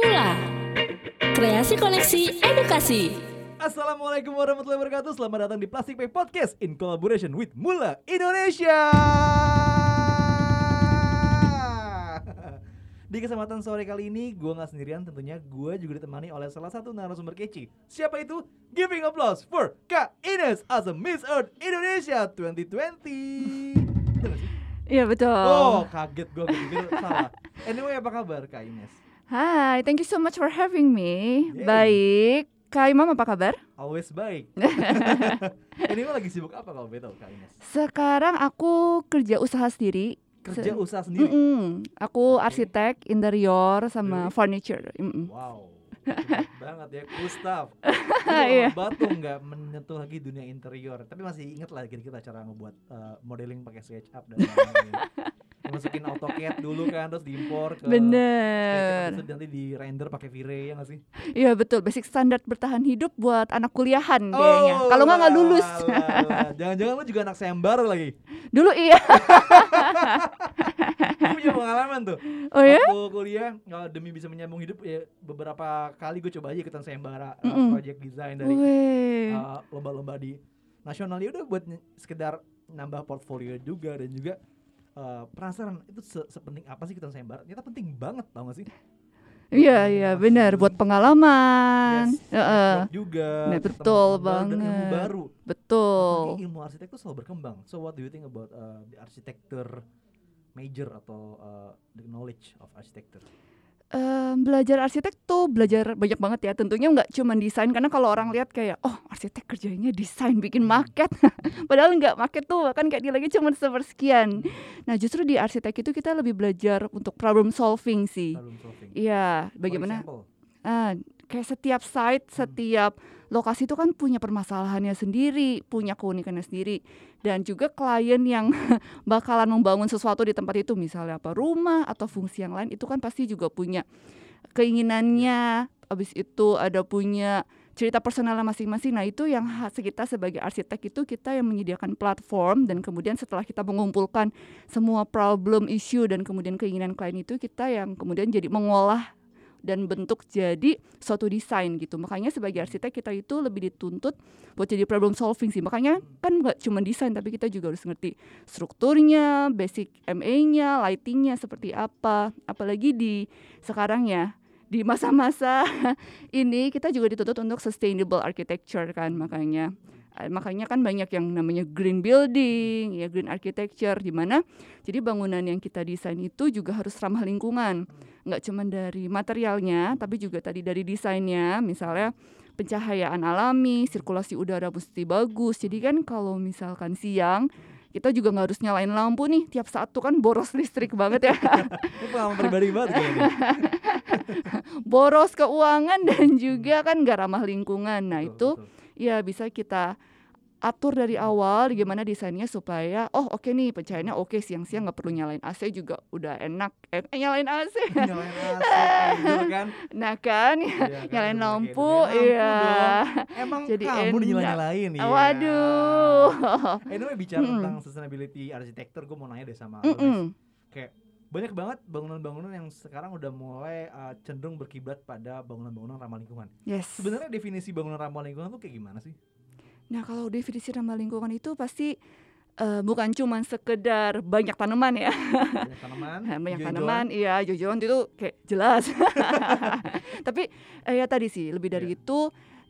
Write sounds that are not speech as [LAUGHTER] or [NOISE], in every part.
Mula Kreasi Koneksi Edukasi Assalamualaikum warahmatullahi wabarakatuh Selamat datang di Plastic Bag Podcast In collaboration with Mula Indonesia Di kesempatan sore kali ini Gue gak sendirian tentunya Gue juga ditemani oleh salah satu narasumber kece Siapa itu? Giving applause for Kak Ines As a Miss Earth Indonesia 2020 Bener gak sih? Iya betul. Oh kaget gue pikir salah Anyway apa kabar Kak Ines? Hai, thank you so much for having me. Yay. Baik. Kak Imam apa kabar? Always baik [LAUGHS] Anyway lagi sibuk apa kalau betul Kak Ines? Sekarang aku kerja usaha sendiri. Kerja Se- usaha sendiri? Mm-mm. Aku Oke. arsitek interior sama Really? furniture. Mm-mm. Wow, hebat banget ya, stuff. [LAUGHS] Iya. Batu nggak menyentuh lagi dunia interior, tapi masih inget lah kita, cara ngebuat uh, modeling pakai SketchUp dan lain-lain. [LAUGHS] Masukin AutoCAD dulu kan, terus diimpor ke SketchUp, Bener. itu nanti di render pakai V-Ray ya nggak sih? Iya betul. Basic standar bertahan hidup buat anak kuliahan kayaknya. Kalau nggak nggak lulus. Oh. Jangan-jangan lu juga anak sayembara lagi. Dulu iya. [LAUGHS] Gue punya pengalaman tuh. Oh ya? Waktu kuliah uh, demi bisa menyambung hidup ya beberapa kali gue coba aja ikutan sayembara uh, Mm-mm. project design dari uh, lomba-lomba di nasional ya udah buat sekedar nambah portfolio juga dan juga uh, penasaran itu se- sepenting apa sih kita sayembara ternyata penting banget tau gak sih Iya iya benar buat pengalaman. Yes, Heeh. network juga Nah, betul dan ilmu banget. baru Betul. Apalagi ilmu arsitek tuh selalu berkembang so what do you think about uh, the architecture major atau uh, the knowledge of architecture? Em, belajar arsitek tuh belajar banyak banget ya. Tentunya nggak cuma desain karena kalau orang lihat kayak oh arsitek kerjanya desain bikin Hmm. maket [LAUGHS] padahal nggak maket tuh kan kayak dia lagi cuma sepersekian. Nah justru di arsitek itu kita lebih belajar untuk problem solving sih. Problem solving. Iya bagaimana ah, kayak setiap site setiap lokasi itu kan punya permasalahannya sendiri punya keunikannya sendiri. Dan juga klien yang [LAUGHS] bakalan membangun sesuatu di tempat itu misalnya apa rumah atau fungsi yang lain itu kan pasti juga punya keinginannya. Habis itu ada punya cerita personalnya masing-masing. Nah itu yang kita sebagai arsitek itu kita yang menyediakan platform dan kemudian setelah kita mengumpulkan semua problem issue dan kemudian keinginan klien itu kita yang kemudian jadi mengolah dan bentuk jadi suatu desain gitu. Makanya sebagai arsitek kita itu lebih dituntut buat jadi problem solving sih. Makanya kan nggak cuma desain tapi kita juga harus ngerti strukturnya basic MA-nya lightingnya seperti apa. Apalagi di sekarang ya di masa-masa [LAUGHS] ini kita juga dituntut untuk sustainable architecture kan makanya makanya kan banyak yang namanya green building ya green architecture di mana jadi bangunan yang kita desain itu juga harus ramah lingkungan. Nggak cuma dari materialnya tapi juga tadi dari desainnya. Misalnya pencahayaan alami sirkulasi udara mesti bagus. Jadi kan kalau misalkan siang kita juga nggak harus nyalain lampu nih. Tiap saat tuh kan boros [LAUGHS] listrik banget ya. Pengalaman pribadi banget kayaknya [LAUGHS] boros keuangan dan juga kan nggak ramah lingkungan. Nah Betul, itu betul. Ya bisa kita atur dari awal gimana desainnya supaya oh oke nih pencahayaannya oke siang-siang nggak perlu nyalain AC juga udah enak eh eh, nyalain AC [LAUGHS] nyalain AC gitu kan [LAUGHS] nah kan Iya kan, [LAUGHS] nyalain udah pakai lampu itu. Ya iya emang Jadi kamu enak. dinyalain ya waduh anyway bicara tentang sustainability arsitektur gue mau nanya deh sama Nes. Mm-mm. kayak banyak banget bangunan-bangunan yang sekarang udah mulai uh, cenderung berkiblat pada bangunan-bangunan ramah lingkungan. Yes. Sebenarnya definisi bangunan ramah lingkungan tuh kayak gimana sih? Nah kalau definisi ramah lingkungan itu pasti eh, bukan cuma sekedar banyak tanaman ya. Banyak tanaman [LAUGHS] Nah, banyak tanaman iya hijau-hijauan itu kayak jelas. [LAUGHS] Tapi eh, ya tadi sih lebih dari Iya. itu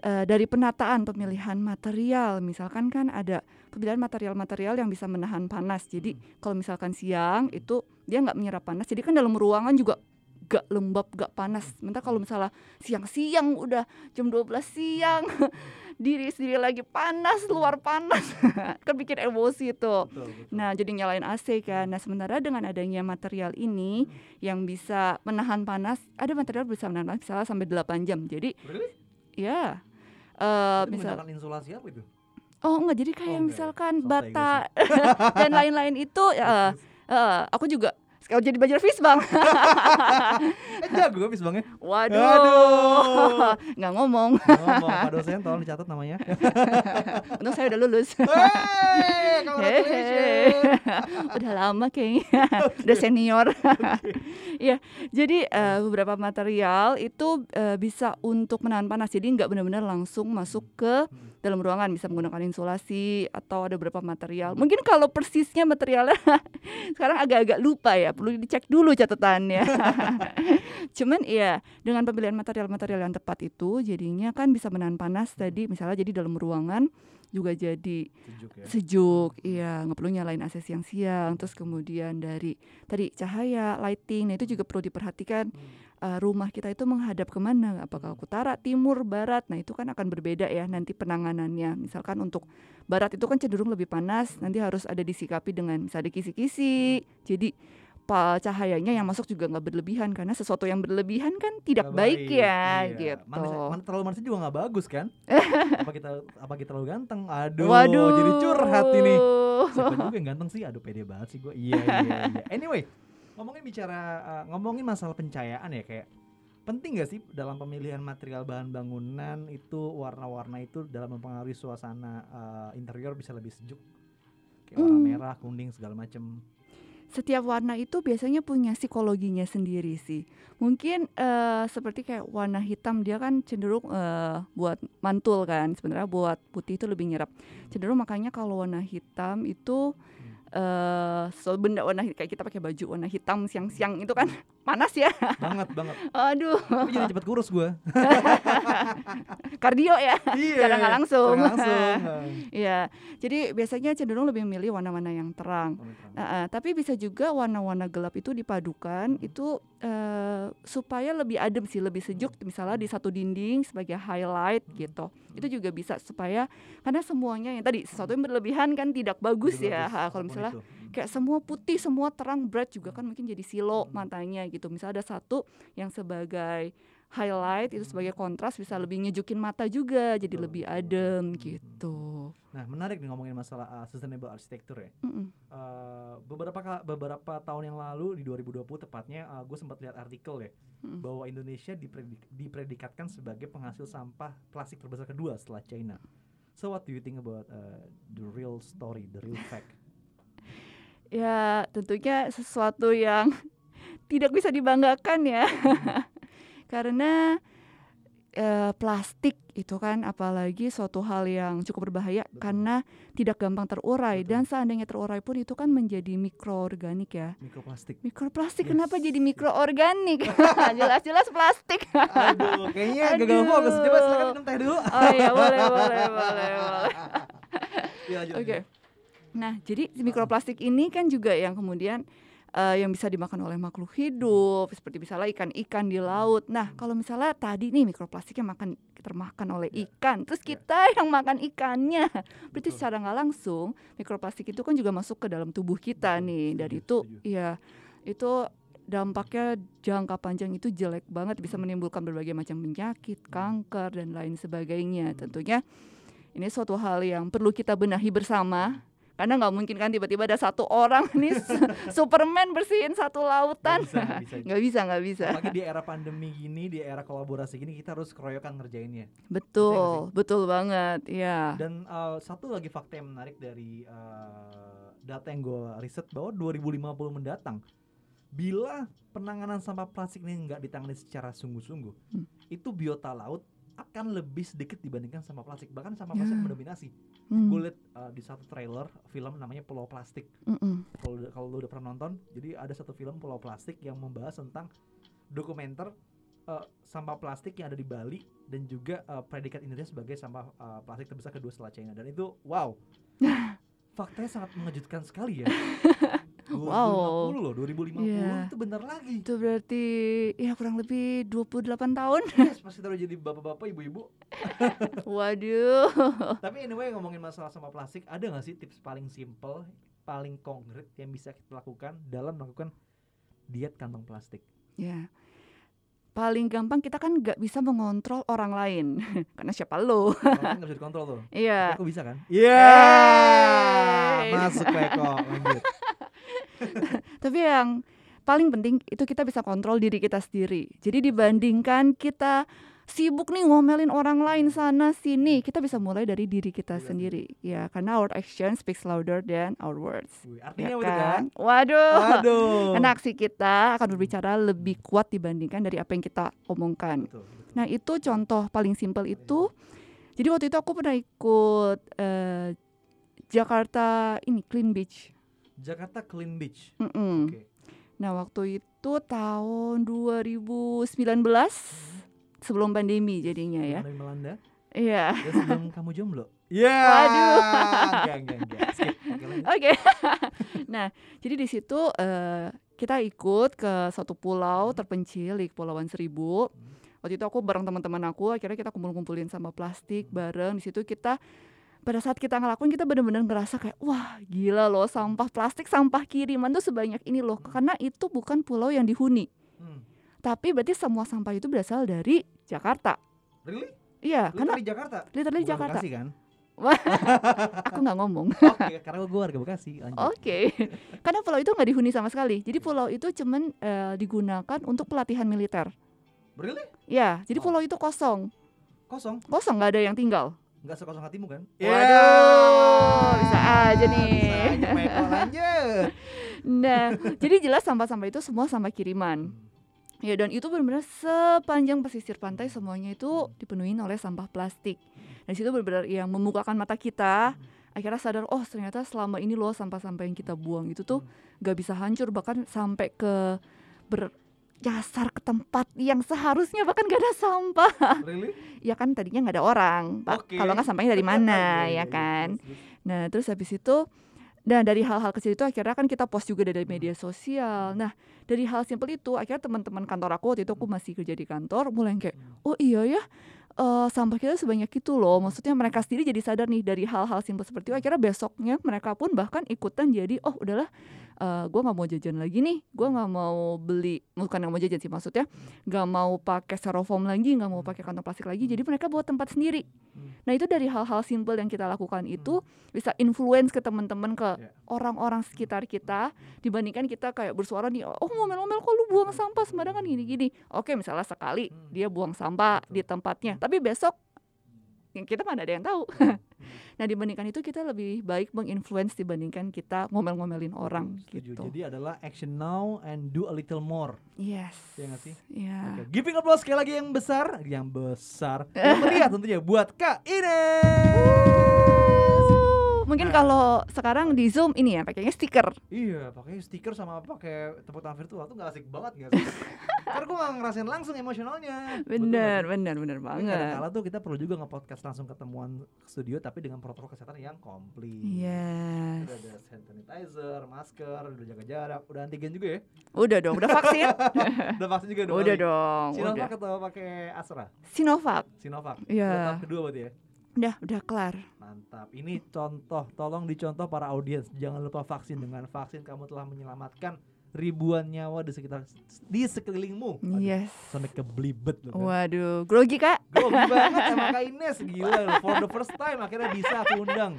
eh, dari penataan pemilihan material misalkan kan ada pemilihan material-material yang bisa menahan panas jadi Hmm. kalau misalkan siang itu dia nggak menyerap panas jadi kan dalam ruangan juga gak lembab gak panas sementara kalau misalnya siang-siang udah jam 12 siang [LAUGHS] diri sendiri lagi panas luar panas [LAUGHS] kan bikin emosi tuh betul, betul. Nah, jadi nyalain AC kan. Nah, sementara dengan adanya material ini yang bisa menahan panas, ada material bisa menahan panas misalnya sampai 8 jam. Jadi, Really? ya Itu misal insulasi apa itu? Oh, enggak. Jadi kayak Oh, enggak ya? misalkan Sotoy bata [LAUGHS] dan lain-lain itu ya Terus, eh, aku juga Kalau jadi belajar Fisbang. [LAUGHS] Eh jago habis bangnya. Waduh. Aduh. Nggak ngomong. Ngomong Pak dosen tolong dicatat namanya. [LAUGHS] Untung saya udah lulus. [LAUGHS] Hey, congratulations. udah lama kayaknya. udah senior. Iya, jadi eh, beberapa material itu eh, bisa untuk menahan panas. Jadi nggak benar-benar langsung masuk ke dalam ruangan, bisa menggunakan insulasi atau ada beberapa material. Mungkin kalau persisnya materialnya [LAUGHS] sekarang agak-agak lupa ya, perlu dicek dulu catatannya. [LAUGHS] Cuman iya, dengan pemilihan material-material yang tepat itu jadinya kan bisa menahan panas tadi misalnya jadi dalam ruangan juga jadi Sejuk ya. sejuk iya nggak perlu nyalain AC siang-siang. Terus kemudian dari tadi cahaya lighting nah itu juga perlu diperhatikan. Eh, rumah kita itu menghadap ke mana? Apakah ke utara timur barat? Nah itu kan akan berbeda ya nanti penanganannya. Misalkan untuk barat itu kan cenderung lebih panas nanti harus ada disikapi dengan misalnya kisi-kisi. Jadi pa- cahayanya yang masuk juga nggak berlebihan karena sesuatu yang berlebihan kan tidak Nggak baik, ya iya. gitu Manis, man- terlalu manis juga nggak bagus kan? [LAUGHS] apa kita apa kita terlalu ganteng? Aduh, Waduh jadi curhat ini. Siapa juga yang ganteng sih? Aduh pede banget sih gue. Iya iya iya. [LAUGHS] Anyway, ngomongin bicara uh, ngomongin masalah pencahayaan ya kayak penting gak sih dalam pemilihan material bahan bangunan itu warna-warna itu dalam mempengaruhi suasana uh, interior bisa lebih sejuk? Kayak warna Hmm. merah, kuning segala macem. Setiap warna itu biasanya punya psikologinya sendiri sih. Mungkin eh, seperti kayak warna hitam dia kan cenderung eh, buat mantul kan. Sebenarnya buat putih itu lebih nyerap. Cenderung makanya kalau warna hitam itu eh so benda warna kayak kita pakai baju warna hitam siang-siang itu kan [LAUGHS] panas ya. Banget banget. Aduh, Tapi jadi cepet kurus gue. [LAUGHS] kardio ya. iya. Nggak langsung. Langsung. [LAUGHS] Iya. Jadi biasanya cenderung lebih memilih warna-warna yang terang. Nah, eh, tapi bisa juga warna-warna gelap itu dipadukan itu eh, supaya lebih adem sih, lebih sejuk. Misalnya di satu dinding sebagai highlight gitu. Itu juga bisa supaya karena semuanya yang tadi sesuatu yang berlebihan kan tidak bagus Jadi ya. bagus, Ha, Kalau misalnya itu. kayak semua putih, semua terang, bright juga kan mungkin jadi silo matanya gitu. Misalnya ada satu yang sebagai highlight itu sebagai kontras bisa lebih ngejukin mata juga, jadi Betul, lebih adem betul. gitu. Nah menarik nih ngomongin masalah uh, sustainable architecture ya. Mm-mm. Uh, beberapa beberapa tahun yang lalu di 2020 tepatnya gue sempat lihat artikel ya Mm. bahwa Indonesia dipredik- dipredikatkan sebagai penghasil sampah plastik terbesar kedua setelah China. So what do you think about uh, the real story, the real fact? [LAUGHS] Ya, tentunya sesuatu yang [LAUGHS] tidak bisa dibanggakan ya. Karena eh, plastik itu kan apalagi suatu hal yang cukup berbahaya Betul. karena tidak gampang terurai Betul. dan seandainya terurai pun itu kan menjadi mikroorganik ya. Mikroplastik. Mikroplastik Yes. kenapa jadi mikroorganik? [LAUGHS] [LAUGHS] Jelas-jelas plastik. Aduh, kayaknya gagal Aduh. fokus. Coba silakan minum teh dulu. Oh iya, boleh, boleh, [LAUGHS] boleh, boleh. Iya, Oke. lanjut. Nah, jadi mikroplastik ini kan juga yang kemudian eh, yang bisa dimakan oleh makhluk hidup, seperti misalnya ikan-ikan di laut. Nah, kalau misalnya tadi nih mikroplastiknya makan termakan oleh Ya. ikan, terus Ya. kita yang makan ikannya, berarti Betul. secara nggak langsung mikroplastik itu kan juga masuk ke dalam tubuh kita Betul, nih. Dan setuju, itu, ya itu dampaknya jangka panjang itu jelek banget, bisa menimbulkan berbagai macam penyakit, kanker dan lain sebagainya. Hmm. Tentunya ini suatu hal yang perlu kita benahi bersama karena nggak mungkin kan tiba-tiba ada satu orang [LAUGHS] nih su- Superman bersihin satu lautan Nggak bisa, nggak bisa. nggak bisa Apalagi di era pandemi gini, di era kolaborasi gini kita harus keroyokan ngerjainnya. betul betul banget ya Dan uh, satu lagi fakta yang menarik dari uh, data yang gue riset bahwa 2050 mendatang, bila penanganan sampah plastik ini nggak ditangani secara sungguh-sungguh, Hmm. itu biota laut akan lebih sedikit dibandingkan sampah plastik. Bahkan sampah plastik Ya. mendominasi. Hmm, Gue liat uh, di satu trailer film namanya Pulau Plastik. Kalau kalau lu udah pernah nonton, jadi ada satu film Pulau Plastik yang membahas tentang dokumenter uh, sampah plastik yang ada di Bali dan juga uh, predikat Indonesia sebagai sampah uh, plastik terbesar kedua setelah China. Dan itu wow. [LAUGHS] Faktanya sangat mengejutkan sekali ya [LAUGHS] 2050 Wow. loh 2050 Iya. itu bentar lagi itu berarti ya kurang lebih 28 tahun [LAUGHS] yes pasti terus jadi bapak-bapak ibu-ibu [LAUGHS] waduh tapi anyway ngomongin masalah sampah plastik ada nggak sih tips paling simple paling konkret yang bisa kita lakukan dalam melakukan diet kantong plastik ya paling gampang kita kan nggak bisa mengontrol orang lain [LAUGHS] karena siapa lo nggak bisa dikontrol tuh iya aku bisa kan? Iya. Hey. Masuk Peko. Lanjut. [LAUGHS] tapi yang paling penting itu kita bisa kontrol diri kita sendiri. Jadi dibandingkan kita sibuk nih ngomelin orang lain sana sini, kita bisa mulai dari diri kita Iya sendiri. Ya, karena our action speaks louder than our words. Wih, Ya artinya betul kan? kan? Waduh. Waduh. Karena aksi kita akan berbicara lebih kuat dibandingkan dari apa yang kita omongkan. Betul, betul. Nah itu contoh paling simpel itu. Jadi waktu itu aku pernah ikut eh, Jakarta ini Clean Beach. Jakarta Clean Beach. Mm-mm. Oke. Nah waktu itu tahun 2019 sebelum pandemi jadinya ya. Pandemi melanda. Iya. Dan sebelum [LAUGHS] kamu jomblo. Iya. Waduh. Enggak, enggak, enggak. Skip. Oke. Oke. [LAUGHS] nah jadi di situ eh, kita ikut ke satu pulau terpencil di Kepulauan Seribu. Waktu itu aku bareng teman-teman aku, akhirnya kita kumpul-kumpulin sama plastik bareng. Di situ kita pada saat kita ngelakuin kita benar-benar ngerasa kayak wah gila loh sampah plastik sampah kiriman tuh sebanyak ini loh karena itu bukan pulau yang dihuni Hmm. tapi berarti semua sampah itu berasal dari Jakarta Really? iya Lu karena tadi Jakarta? literally Bukan Jakarta Bekasi kan? [LAUGHS] aku nggak ngomong [LAUGHS] Oke, karena gue warga Bekasi. Oke, [LAUGHS] karena pulau itu nggak dihuni sama sekali. Jadi pulau itu cuman eh, digunakan untuk pelatihan militer. Really? Ya, jadi Oh. pulau itu kosong, Kosong? kosong nggak ada yang tinggal. Enggak sekosong hatimu kan? Waduh, bisa aja nih. Bisa aja, lanjut. [LAUGHS] Nah, jadi jelas sampah-sampah itu semua sampah kiriman. Ya, dan itu benar-benar sepanjang pesisir pantai semuanya itu dipenuhi oleh sampah plastik. Dan situ benar-benar yang membukakan mata kita. Akhirnya sadar, oh ternyata selama ini loh sampah-sampah yang kita buang itu tuh nggak bisa hancur bahkan sampai ke berjasar ke tempat yang seharusnya bahkan gak ada sampah. Really? [LAUGHS] ya kan tadinya nggak ada orang, Pak. Oke. Kalau nggak sampahnya dari [LAUGHS] mana, Iya, iya, ya iya, kan? Nah, terus habis itu dan dari hal-hal kecil itu akhirnya kan kita post juga dari media sosial. Nah, dari hal simpel itu akhirnya teman-teman kantor aku waktu itu aku masih kerja di kantor mulai kayak, "Oh iya ya, eh, sampah kita sebanyak itu loh." Maksudnya mereka sendiri jadi sadar nih dari hal-hal simpel seperti itu. Akhirnya besoknya mereka pun bahkan ikutan jadi, "Oh, udahlah eh gue nggak mau jajan lagi nih, gue nggak mau beli, bukan nggak mau jajan sih maksudnya, nggak mau pakai styrofoam lagi, nggak mau pakai kantong plastik lagi. Jadi mereka buat tempat sendiri. Hmm. Nah itu dari hal-hal simpel yang kita lakukan itu bisa influence ke teman-teman ke Ya. orang-orang sekitar kita dibandingkan kita kayak bersuara nih oh ngomel-ngomel kok lu buang sampah sembarangan gini-gini oke misalnya sekali Hmm. dia buang sampah di tempatnya tapi besok yang kita mana ada yang tahu [LAUGHS] nah dibandingkan itu kita lebih baik menginfluence dibandingkan kita ngomel-ngomelin orang Setuju. gitu Jadi adalah action now and do a little more. yes nggak sih? Iya. Oke, Giving applause sekali lagi yang besar, yang besar, [LAUGHS] yang meriah tentunya buat Kak Ines. Mungkin Nah. kalau sekarang di zoom ini ya pakainya stiker Iya, pakai stiker sama pakai tepuk tangan virtual tuh gak asik banget gak sih? Karena gue gak ngerasain langsung emosionalnya. Betul bener sih? bener bener banget kadang-kala tuh kita perlu juga nge-podcast langsung ketemuan studio tapi dengan protokol kesehatan yang komplit. yes Udah ada hand sanitizer, masker, udah jaga jarak, udah antigen juga ya. udah dong udah vaksin [LAUGHS] Udah vaksin juga dua udah dong udah Sinovac atau pakai Astra? Sinovac Sinovac. Iya. Udah tahap kedua berarti ya. Udah udah kelar Mantap. Ini contoh, tolong dicontoh para audiens. Jangan lupa vaksin. Dengan vaksin kamu telah menyelamatkan ribuan nyawa di sekitar di sekelilingmu. Aduh, yes Sampai kebelibet loh kan. waduh grogi kak Grogi [LAUGHS] banget sama Kak Ines gila loh. For the first time akhirnya bisa aku undang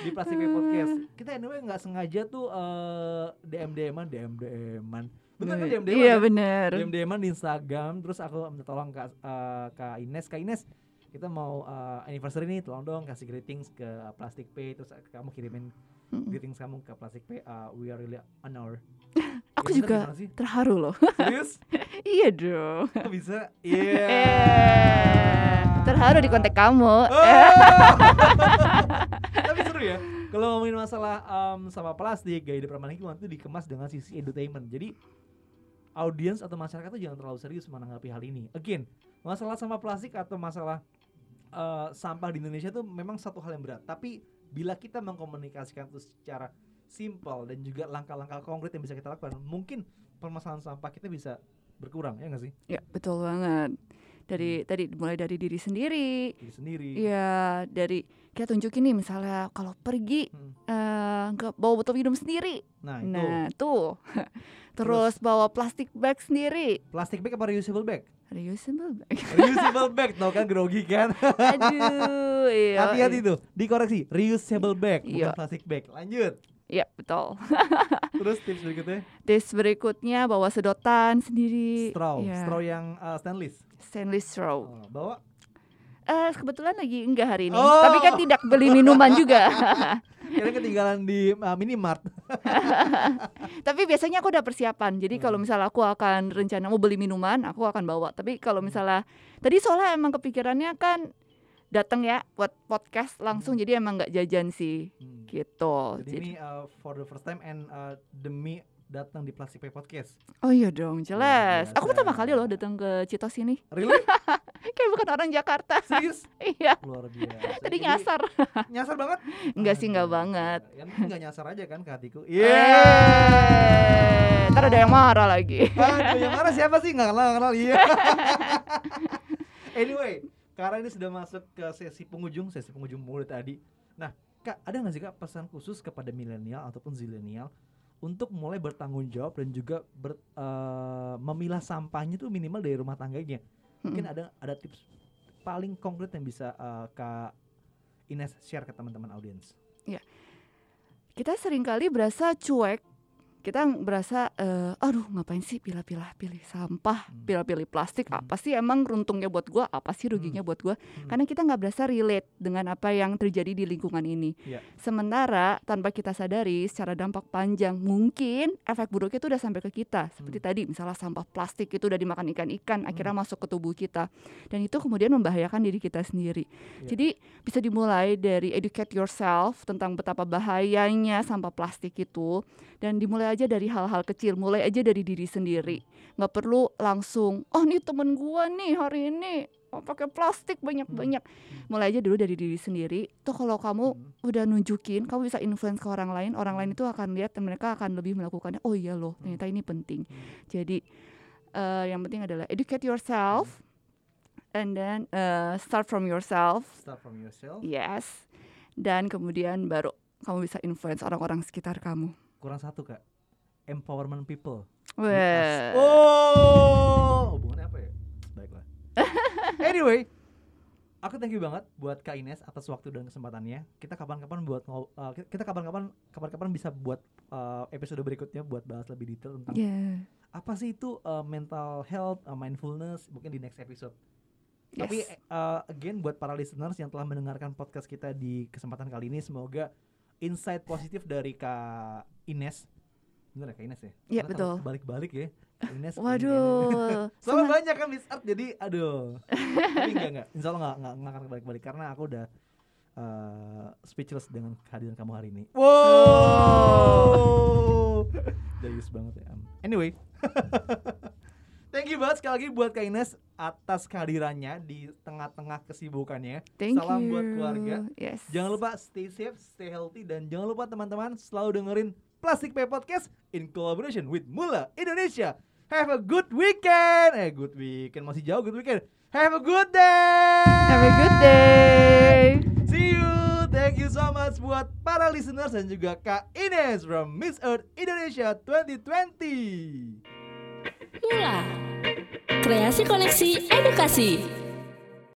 di Plastic Pay Podcast. Kita anyway nggak sengaja tuh eh, DM DM-an, DM DM-an. Bener kan DM DM? iya bener DM DM-an di Instagram terus aku minta tolong Kak eh, Kak Ines, Kak Ines kita mau eh, anniversary nih tolong dong kasih greetings ke uh, Plastic Pay terus kamu kirimin Mm. greetings kamu ke Plastic Pay uh, we are really honored. [LAUGHS] aku Ya, juga terharu loh Serius? [LAUGHS] iya dong Kok bisa? [LAUGHS] Iya. Eh, terharu di kontak kamu Oh. Tapi seru ya. Kalau ngomongin masalah um, sama plastik, gaya hidup ramah lingkungan itu dikemas dengan sisi entertainment. Jadi audiens atau masyarakat tuh jangan terlalu serius menanggapi hal ini. Again, masalah sampah plastik atau masalah uh, sampah di Indonesia tuh memang satu hal yang berat. Tapi bila kita mengkomunikasikan itu secara simpel dan juga langkah-langkah konkret yang bisa kita lakukan, mungkin permasalahan sampah kita bisa berkurang ya nggak sih? ya betul banget dari tadi mulai dari diri sendiri Diri sendiri. Iya, dari kita tunjukin nih misalnya kalau pergi Hmm. eh, nggak bawa botol minum sendiri. Nah, itu Nah, tuh. [LAUGHS] Terus bawa plastik bag sendiri. plastik bag apa reusable bag? Reusable bag. [LAUGHS] reusable bag tau kan grogi kan Aduh, [LAUGHS] iya. hati-hati tuh dikoreksi reusable bag bukan Iya. plastik bag lanjut Iya, betul. Terus tips berikutnya Tips berikutnya bawa sedotan sendiri. straw, Iya, straw yang uh, stainless. Stainless straw. Oh, bawa Eh, kebetulan lagi enggak hari ini. Oh. Tapi kan tidak beli minuman juga. [LAUGHS] kira ketinggalan di uh, minimart. [LAUGHS] Tapi biasanya aku udah persiapan. Jadi kalau Hmm. misalnya aku akan rencana mau beli minuman, aku akan bawa. Tapi kalau misalnya tadi soalnya emang kepikirannya kan datang ya buat podcast langsung. Jadi emang nggak jajan sih Hmm. gitu. Jadi Jadi- ini uh, for the first time and uh, demi datang di Plastic Pay Podcast. oh iya dong, jelas. Aku pertama kali loh datang ke Citos ini. Really? [LAUGHS] Kayak bukan orang Jakarta. Serius? [LAUGHS] iya. Luar biasa. Tadi Jadi, nyasar. [LAUGHS] Nyasar banget? Enggak sih, enggak banget. Yang penting nggak nyasar aja kan ke hatiku. Iya. Iya. Ntar ada yang marah lagi. Aduh, yang marah siapa sih? Nggak kenal, kenal. Iya. anyway, karena ini sudah masuk ke sesi penghujung, sesi penghujung mulut tadi. Nah, Kak, ada nggak sih Kak pesan khusus kepada milenial ataupun zilenial untuk mulai bertanggung jawab dan juga ber, eh, memilah sampahnya tuh minimal dari rumah tangganya. Mungkin Mm-mm. ada ada tips paling konkret yang bisa eh, Kak Ines share ke teman-teman audiens. kita sering kali berasa cuek kita berasa eh, aduh ngapain sih pilah-pilah pilih sampah Hmm. pilah-pilih plastik Hmm. apa sih emang runtungnya buat gua apa sih ruginya buat gua Hmm. karena kita nggak berasa relate dengan apa yang terjadi di lingkungan ini Iya. sementara tanpa kita sadari secara dampak panjang mungkin efek buruknya itu udah sampai ke kita seperti tadi misalnya sampah plastik itu udah dimakan ikan-ikan akhirnya masuk ke tubuh kita dan itu kemudian membahayakan diri kita sendiri Iya. jadi bisa dimulai dari educate yourself tentang betapa bahayanya sampah plastik itu dan dimulai aja dari hal-hal kecil, mulai aja dari diri sendiri. nggak perlu langsung, oh nih temen gua nih hari ini oh, pakai plastik banyak-banyak. Mulai aja dulu dari diri sendiri. Tuh kalau kamu Hmm. udah nunjukin, kamu bisa influence ke orang lain, orang lain itu akan lihat dan mereka akan lebih melakukannya. Oh iya loh, ternyata ini penting. Jadi eh, yang penting adalah educate yourself and then eh, start from yourself. Start from yourself. Yes. Dan kemudian baru kamu bisa influence orang-orang sekitar kamu. Kurang satu kak. Empowerment people. Wah. Oh, hubungannya apa ya? Baiklah. [LAUGHS] anyway, aku thank you banget buat Kak Ines atas waktu dan kesempatannya. Kita kapan-kapan buat uh, kita kapan-kapan kapan-kapan bisa buat uh, episode berikutnya buat bahas lebih detail tentang Yeah. apa sih itu uh, mental health, uh, mindfulness, mungkin di next episode. Tapi Yes. uh, again buat para listeners yang telah mendengarkan podcast kita di kesempatan kali ini semoga insight positif dari Kak Ines. Bener ya Kak Ines ya? Iya, betul. Balik-balik ya. Ines. [LAUGHS] Waduh. Soalnya banyak kan Miss Art jadi aduh. Tapi enggak enggak. Insya Allah enggak, enggak, enggak akan balik-balik karena aku udah uh, speechless dengan kehadiran kamu hari ini. Wow. [LAUGHS] Jayus banget ya. Anyway. [LAUGHS] Thank you banget sekali lagi buat Kak Ines atas kehadirannya di tengah-tengah kesibukannya. Thank Salam you. buat keluarga. Yes. Jangan lupa stay safe, stay healthy dan jangan lupa teman-teman selalu dengerin Plastic Pay Podcast in collaboration with Mula Indonesia. Have a good weekend. Eh, good weekend masih jauh good weekend. Have a good day. Have a good day. See you. Thank you so much buat para listeners dan juga Kak Ines from Miss Earth Indonesia 2020. Mula. Kreasi koneksi edukasi.